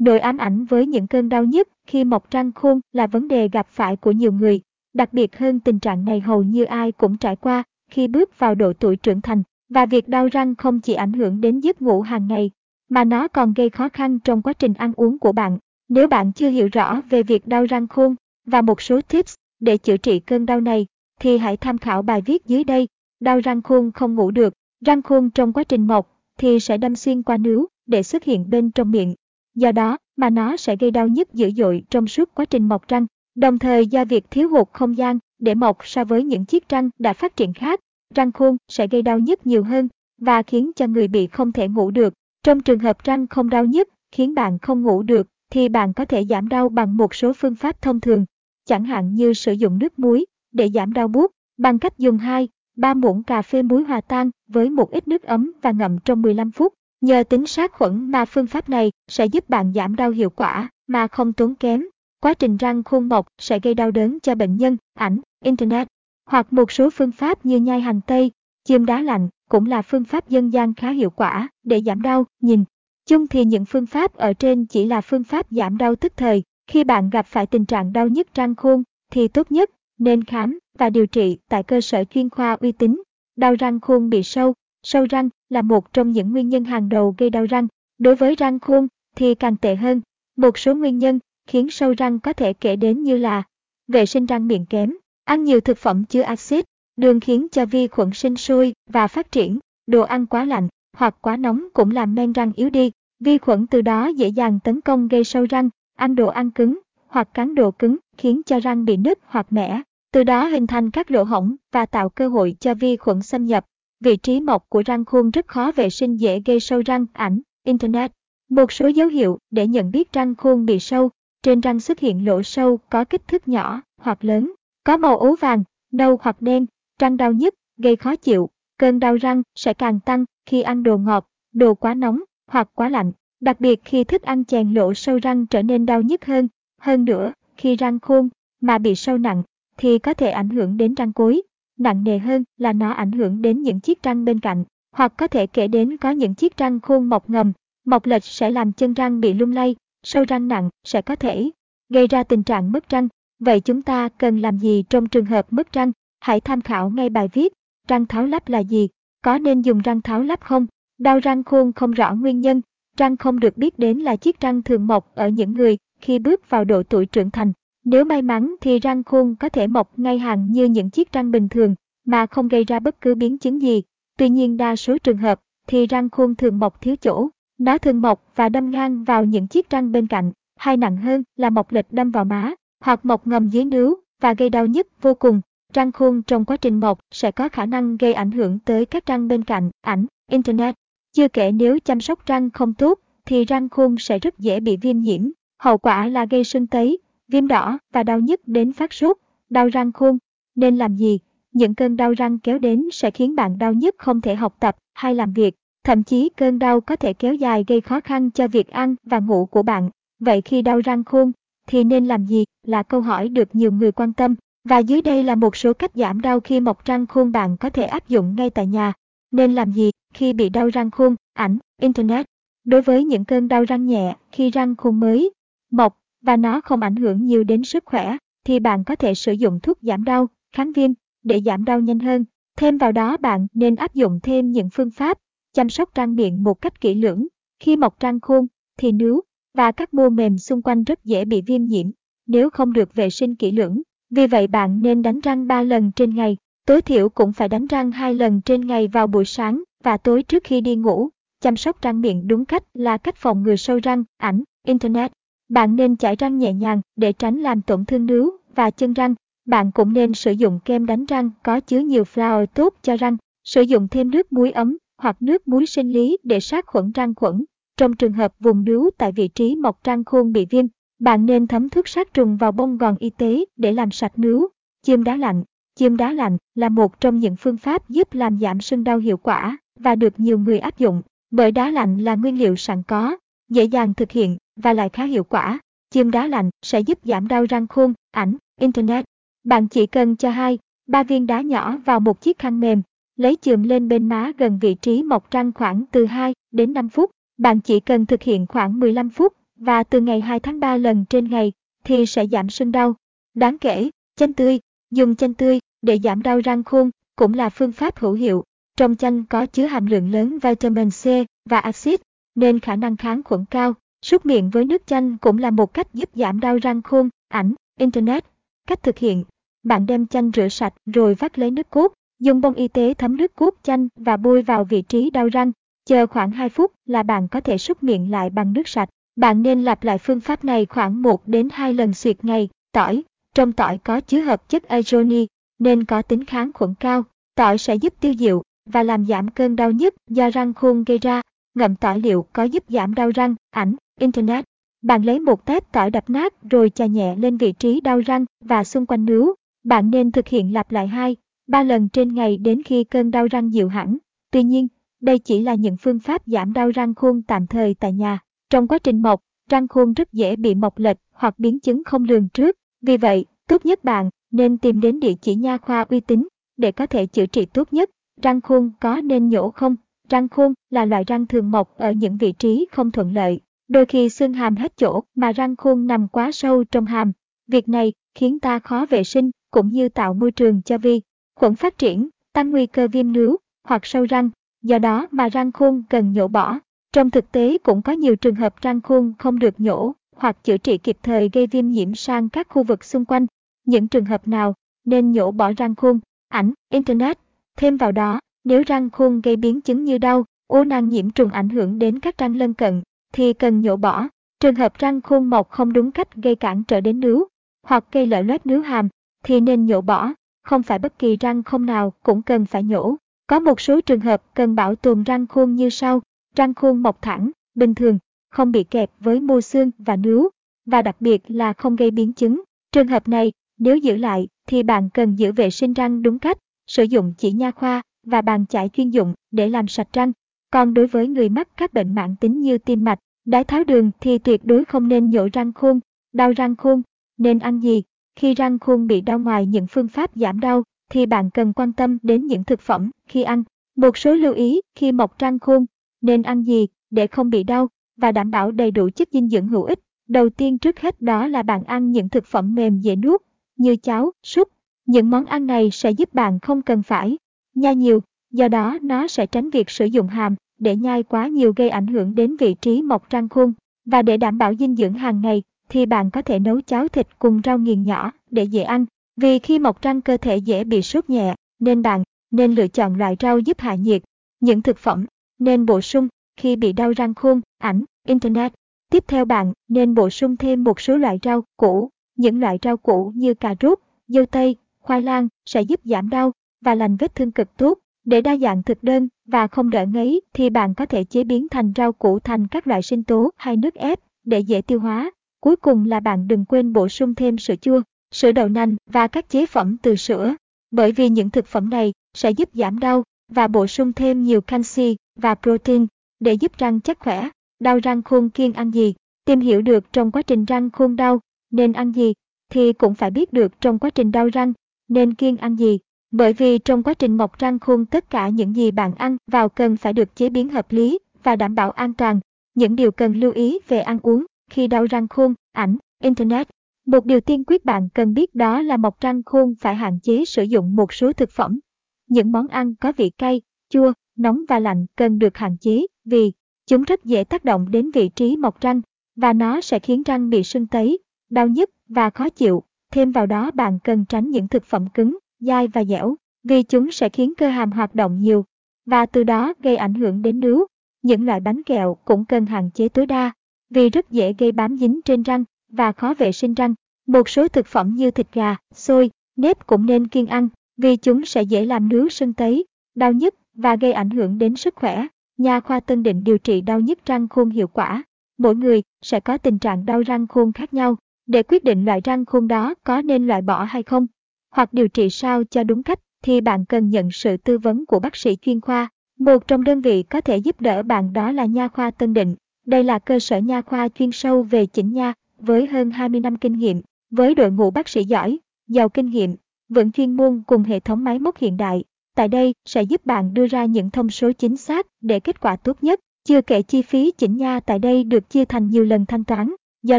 Nỗi ám ảnh với những cơn đau nhức khi mọc răng khôn là vấn đề gặp phải của nhiều người. Đặc biệt hơn tình trạng này hầu như ai cũng trải qua khi bước vào độ tuổi trưởng thành. Và việc đau răng không chỉ ảnh hưởng đến giấc ngủ hàng ngày, mà nó còn gây khó khăn trong quá trình ăn uống của bạn. Nếu bạn chưa hiểu rõ về việc đau răng khôn và một số tips để chữa trị cơn đau này, thì hãy tham khảo bài viết dưới đây. Đau răng khôn không ngủ được, răng khôn trong quá trình mọc thì sẽ đâm xuyên qua nướu để xuất hiện bên trong miệng. Do đó mà nó sẽ gây đau nhức dữ dội trong suốt quá trình mọc răng, đồng thời do việc thiếu hụt không gian để mọc so với những chiếc răng đã phát triển khác, răng khôn sẽ gây đau nhức nhiều hơn và khiến cho người bị không thể ngủ được. Trong trường hợp răng không đau nhức khiến bạn không ngủ được thì bạn có thể giảm đau bằng một số phương pháp thông thường, chẳng hạn như sử dụng nước muối để giảm đau buốt bằng cách dùng 2, 3 muỗng cà phê muối hòa tan với một ít nước ấm và ngậm trong 15 phút. Nhờ tính sát khuẩn mà phương pháp này sẽ giúp bạn giảm đau hiệu quả mà không tốn kém. Quá trình răng khuôn mọc sẽ gây đau đớn cho bệnh nhân, ảnh, internet hoặc một số phương pháp như nhai hành tây, chườm đá lạnh cũng là phương pháp dân gian khá hiệu quả để giảm đau. Nhìn chung thì những phương pháp ở trên chỉ là phương pháp giảm đau tức thời. Khi bạn gặp phải tình trạng đau nhức răng khôn thì tốt nhất nên khám và điều trị tại cơ sở chuyên khoa uy tín. Đau răng khôn bị sâu, sâu răng là một trong những nguyên nhân hàng đầu gây đau răng. Đối với răng khôn thì càng tệ hơn. Một số nguyên nhân khiến sâu răng có thể kể đến như là vệ sinh răng miệng kém, ăn nhiều thực phẩm chứa axit, đường khiến cho vi khuẩn sinh sôi và phát triển, đồ ăn quá lạnh hoặc quá nóng cũng làm men răng yếu đi. Vi khuẩn từ đó dễ dàng tấn công gây sâu răng, ăn đồ ăn cứng hoặc cắn đồ cứng khiến cho răng bị nứt hoặc mẻ, từ đó hình thành các lỗ hổng và tạo cơ hội cho vi khuẩn xâm nhập. Vị trí mọc của răng khuôn rất khó vệ sinh dễ gây sâu răng, ảnh, internet. Một số dấu hiệu để nhận biết răng khuôn bị sâu, trên răng xuất hiện lỗ sâu có kích thước nhỏ hoặc lớn, có màu ố vàng, nâu hoặc đen, răng đau nhức, gây khó chịu, cơn đau răng sẽ càng tăng khi ăn đồ ngọt, đồ quá nóng hoặc quá lạnh, đặc biệt khi thức ăn chèn lỗ sâu răng trở nên đau nhức hơn. Hơn nữa, khi răng khôn mà bị sâu nặng thì có thể ảnh hưởng đến răng cuối. Nặng nề hơn là nó ảnh hưởng đến những chiếc răng bên cạnh, hoặc có thể kể đến có những chiếc răng khôn mọc ngầm, mọc lệch sẽ làm chân răng bị lung lay, sâu răng nặng sẽ có thể gây ra tình trạng mất răng. Vậy chúng ta cần làm gì trong trường hợp mất răng? Hãy tham khảo ngay bài viết, răng tháo lắp là gì? Có nên dùng răng tháo lắp không? Đau răng khôn không rõ nguyên nhân, răng không được biết đến là chiếc răng thường mọc ở những người khi bước vào độ tuổi trưởng thành. Nếu may mắn thì răng khôn có thể mọc ngay hàng như những chiếc răng bình thường mà không gây ra bất cứ biến chứng gì. Tuy nhiên đa số trường hợp thì răng khôn thường mọc thiếu chỗ. Nó thường mọc và đâm ngang vào những chiếc răng bên cạnh, hay nặng hơn là mọc lệch đâm vào má, hoặc mọc ngầm dưới nướu và gây đau nhức vô cùng. Răng khôn trong quá trình mọc sẽ có khả năng gây ảnh hưởng tới các răng bên cạnh, ảnh, internet. Chưa kể nếu chăm sóc răng không tốt thì răng khôn sẽ rất dễ bị viêm nhiễm. Hậu quả là gây sưng tấy, viêm đỏ và đau nhức đến phát sốt, đau răng khôn. Nên làm gì? Những cơn đau răng kéo đến sẽ khiến bạn đau nhức không thể học tập hay làm việc. Thậm chí cơn đau có thể kéo dài gây khó khăn cho việc ăn và ngủ của bạn. Vậy khi đau răng khôn, thì nên làm gì là câu hỏi được nhiều người quan tâm. Và dưới đây là một số cách giảm đau khi mọc răng khôn bạn có thể áp dụng ngay tại nhà. Nên làm gì khi bị đau răng khôn, ảnh, internet. Đối với những cơn đau răng nhẹ khi răng khôn mới, mọc và nó không ảnh hưởng nhiều đến sức khỏe, thì bạn có thể sử dụng thuốc giảm đau, kháng viêm để giảm đau nhanh hơn. Thêm vào đó bạn nên áp dụng thêm những phương pháp chăm sóc răng miệng một cách kỹ lưỡng. Khi mọc răng khôn thì nướu và các mô mềm xung quanh rất dễ bị viêm nhiễm nếu không được vệ sinh kỹ lưỡng. Vì vậy bạn nên đánh răng 3 lần trên ngày, tối thiểu cũng phải đánh răng 2 lần trên ngày vào buổi sáng và tối trước khi đi ngủ. Chăm sóc răng miệng đúng cách là cách phòng ngừa sâu răng, ảnh, internet. Bạn nên chải răng nhẹ nhàng để tránh làm tổn thương nướu và chân răng. Bạn cũng nên sử dụng kem đánh răng có chứa nhiều flour tốt cho răng. Sử dụng thêm nước muối ấm hoặc nước muối sinh lý để sát khuẩn răng khuẩn. Trong trường hợp vùng nướu tại vị trí mọc răng khôn bị viêm, bạn nên thấm thuốc sát trùng vào bông gòn y tế để làm sạch nướu. Chiêm đá lạnh chiêm đá lạnh là một trong những phương pháp giúp làm giảm sưng đau hiệu quả và được nhiều người áp dụng, bởi đá lạnh là nguyên liệu sẵn có, dễ dàng thực hiện và lại khá hiệu quả. Chim đá lạnh sẽ giúp giảm đau răng khôn, ảnh, internet. Bạn chỉ cần cho hai, ba viên đá nhỏ vào một chiếc khăn mềm, lấy chườm lên bên má gần vị trí mọc răng khoảng từ 2 đến 5 phút. Bạn chỉ cần thực hiện khoảng 15 phút và từ ngày 2 tháng 3 lần trên ngày thì sẽ giảm sưng đau. Đáng kể, chanh tươi, dùng chanh tươi để giảm đau răng khôn cũng là phương pháp hữu hiệu. Trong chanh có chứa hàm lượng lớn vitamin C và axit nên khả năng kháng khuẩn cao. Súc miệng với nước chanh cũng là một cách giúp giảm đau răng khôn, ảnh, internet. Cách thực hiện, bạn đem chanh rửa sạch rồi vắt lấy nước cốt, dùng bông y tế thấm nước cốt chanh và bôi vào vị trí đau răng. Chờ khoảng 2 phút là bạn có thể súc miệng lại bằng nước sạch. Bạn nên lặp lại phương pháp này khoảng 1 đến 2 lần xuyệt ngày. Tỏi, trong tỏi có chứa hợp chất azoni nên có tính kháng khuẩn cao. Tỏi sẽ giúp tiêu diệu và làm giảm cơn đau nhức do răng khôn gây ra. Ngậm tỏi liệu có giúp giảm đau răng, ảnh, internet. Bạn lấy một tép tỏi đập nát rồi chà nhẹ lên vị trí đau răng và xung quanh nướu. Bạn nên thực hiện lặp lại 2, 3 lần trên ngày đến khi cơn đau răng dịu hẳn. Tuy nhiên, đây chỉ là những phương pháp giảm đau răng khôn tạm thời tại nhà. Trong quá trình mọc, răng khôn rất dễ bị mọc lệch hoặc biến chứng không lường trước. Vì vậy, tốt nhất bạn nên tìm đến địa chỉ nha khoa uy tín để có thể chữa trị tốt nhất. Răng khôn có nên nhổ không? Răng khôn là loại răng thường mọc ở những vị trí không thuận lợi. Đôi khi xương hàm hết chỗ mà răng khôn nằm quá sâu trong hàm. Việc này khiến ta khó vệ sinh cũng như tạo môi trường cho vi khuẩn phát triển, tăng nguy cơ viêm nướu hoặc sâu răng. Do đó mà răng khôn cần nhổ bỏ. Trong thực tế cũng có nhiều trường hợp răng khôn không được nhổ hoặc chữa trị kịp thời gây viêm nhiễm sang các khu vực xung quanh. Những trường hợp nào nên nhổ bỏ răng khôn, ảnh, internet. Thêm vào đó, nếu răng khôn gây biến chứng như đau, u nang nhiễm trùng ảnh hưởng đến các răng lân cận, thì cần nhổ bỏ. Trường hợp răng khôn mọc không đúng cách gây cản trở đến nướu, hoặc gây lợi loét nướu hàm, thì nên nhổ bỏ. Không phải bất kỳ răng không nào cũng cần phải nhổ. Có một số trường hợp cần bảo tồn răng khôn như sau. Răng khôn mọc thẳng, bình thường, không bị kẹp với mô xương và nướu, và đặc biệt là không gây biến chứng. Trường hợp này, nếu giữ lại, thì bạn cần giữ vệ sinh răng đúng cách, sử dụng chỉ nha khoa và bàn chải chuyên dụng để làm sạch răng. Còn đối với người mắc các bệnh mạng tính như tim mạch, đái tháo đường thì tuyệt đối không nên nhổ răng khôn, đau răng khôn. Nên ăn gì? Khi răng khôn bị đau ngoài những phương pháp giảm đau, thì bạn cần quan tâm đến những thực phẩm khi ăn. Một số lưu ý khi mọc răng khôn, nên ăn gì để không bị đau và đảm bảo đầy đủ chất dinh dưỡng hữu ích. Đầu tiên trước hết đó là bạn ăn những thực phẩm mềm dễ nuốt, như cháo, súp. Những món ăn này sẽ giúp bạn không cần phải nhai nhiều, do đó nó sẽ tránh việc sử dụng hàm để nhai quá nhiều gây ảnh hưởng đến vị trí mọc răng khôn. Và để đảm bảo dinh dưỡng hàng ngày thì bạn có thể nấu cháo thịt cùng rau nghiền nhỏ để dễ ăn. Vì khi mọc răng cơ thể dễ bị sốt nhẹ, nên bạn nên lựa chọn loại rau giúp hạ nhiệt. Những thực phẩm nên bổ sung khi bị đau răng khôn, ảnh, internet. Tiếp theo bạn nên bổ sung thêm một số loại rau củ. Những loại rau củ như cà rốt, dâu tây, khoai lang sẽ giúp giảm đau và lành vết thương cực tốt. Để đa dạng thực đơn và không đỡ ngấy thì bạn có thể chế biến thành rau củ thành các loại sinh tố hay nước ép để dễ tiêu hóa. Cuối cùng là bạn đừng quên bổ sung thêm sữa chua, sữa đậu nành và các chế phẩm từ sữa. Bởi vì những thực phẩm này sẽ giúp giảm đau và bổ sung thêm nhiều canxi và protein để giúp răng chắc khỏe. Đau răng khôn kiêng ăn gì? Tìm hiểu được trong quá trình răng khôn đau nên ăn gì thì cũng phải biết được trong quá trình đau răng nên kiêng ăn gì. Bởi vì trong quá trình mọc răng khôn tất cả những gì bạn ăn vào cần phải được chế biến hợp lý và đảm bảo an toàn. Những điều cần lưu ý về ăn uống khi đau răng khôn, ảnh, internet. Một điều tiên quyết bạn cần biết đó là mọc răng khôn phải hạn chế sử dụng một số thực phẩm. Những món ăn có vị cay, chua, nóng và lạnh cần được hạn chế vì chúng rất dễ tác động đến vị trí mọc răng và nó sẽ khiến răng bị sưng tấy, đau nhức và khó chịu. Thêm vào đó bạn cần tránh những thực phẩm cứng, dai và dẻo vì chúng sẽ khiến cơ hàm hoạt động nhiều và từ đó gây ảnh hưởng đến nướu. Những loại bánh kẹo cũng cần hạn chế tối đa vì rất dễ gây bám dính trên răng và khó vệ sinh răng. Một số thực phẩm như thịt gà, xôi, nếp cũng nên kiêng ăn vì chúng sẽ dễ làm nướu sưng tấy, đau nhức và gây ảnh hưởng đến sức khỏe. Nhà khoa Tân Định điều trị đau nhức răng khôn hiệu quả. Mỗi người sẽ có tình trạng đau răng khôn khác nhau. Để quyết định loại răng khôn đó có nên loại bỏ hay không, hoặc điều trị sao cho đúng cách, thì bạn cần nhận sự tư vấn của bác sĩ chuyên khoa. Một trong đơn vị có thể giúp đỡ bạn đó là Nha khoa Tân Định. Đây là cơ sở nha khoa chuyên sâu về chỉnh nha, với hơn 20 năm kinh nghiệm, với đội ngũ bác sĩ giỏi, giàu kinh nghiệm, vững chuyên môn cùng hệ thống máy móc hiện đại. Tại đây sẽ giúp bạn đưa ra những thông số chính xác để kết quả tốt nhất. Chưa kể chi phí chỉnh nha tại đây được chia thành nhiều lần thanh toán. Do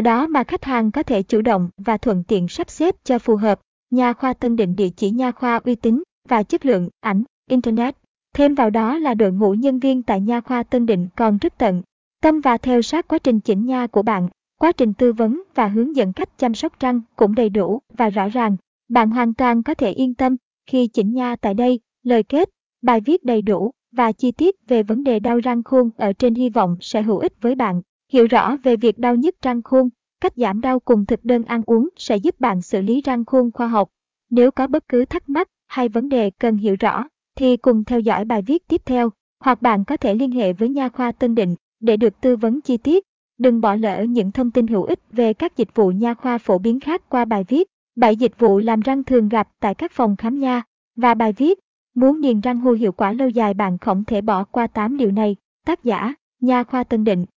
đó mà khách hàng có thể chủ động và thuận tiện sắp xếp cho phù hợp. Nha khoa Tân Định địa chỉ nha khoa uy tín và chất lượng ảnh, internet. Thêm vào đó là đội ngũ nhân viên tại nha khoa Tân Định còn rất tận tâm và theo sát quá trình chỉnh nha của bạn. Quá trình tư vấn và hướng dẫn cách chăm sóc răng cũng đầy đủ và rõ ràng. Bạn hoàn toàn có thể yên tâm khi chỉnh nha tại đây. Lời kết, bài viết đầy đủ và chi tiết về vấn đề đau răng khuôn ở trên hy vọng sẽ hữu ích với bạn. Hiểu rõ về việc đau nhức răng khuôn, cách giảm đau cùng thực đơn ăn uống sẽ giúp bạn xử lý răng khuôn khoa học. Nếu có bất cứ thắc mắc hay vấn đề cần hiểu rõ, thì cùng theo dõi bài viết tiếp theo, hoặc bạn có thể liên hệ với nha khoa Tân Định để được tư vấn chi tiết. Đừng bỏ lỡ những thông tin hữu ích về các dịch vụ nha khoa phổ biến khác qua bài viết. 7 dịch vụ làm răng thường gặp tại các phòng khám nha và bài viết Muốn niềng răng hô hiệu quả lâu dài bạn không thể bỏ qua 8 điều này. Tác giả, Nha khoa Tân Định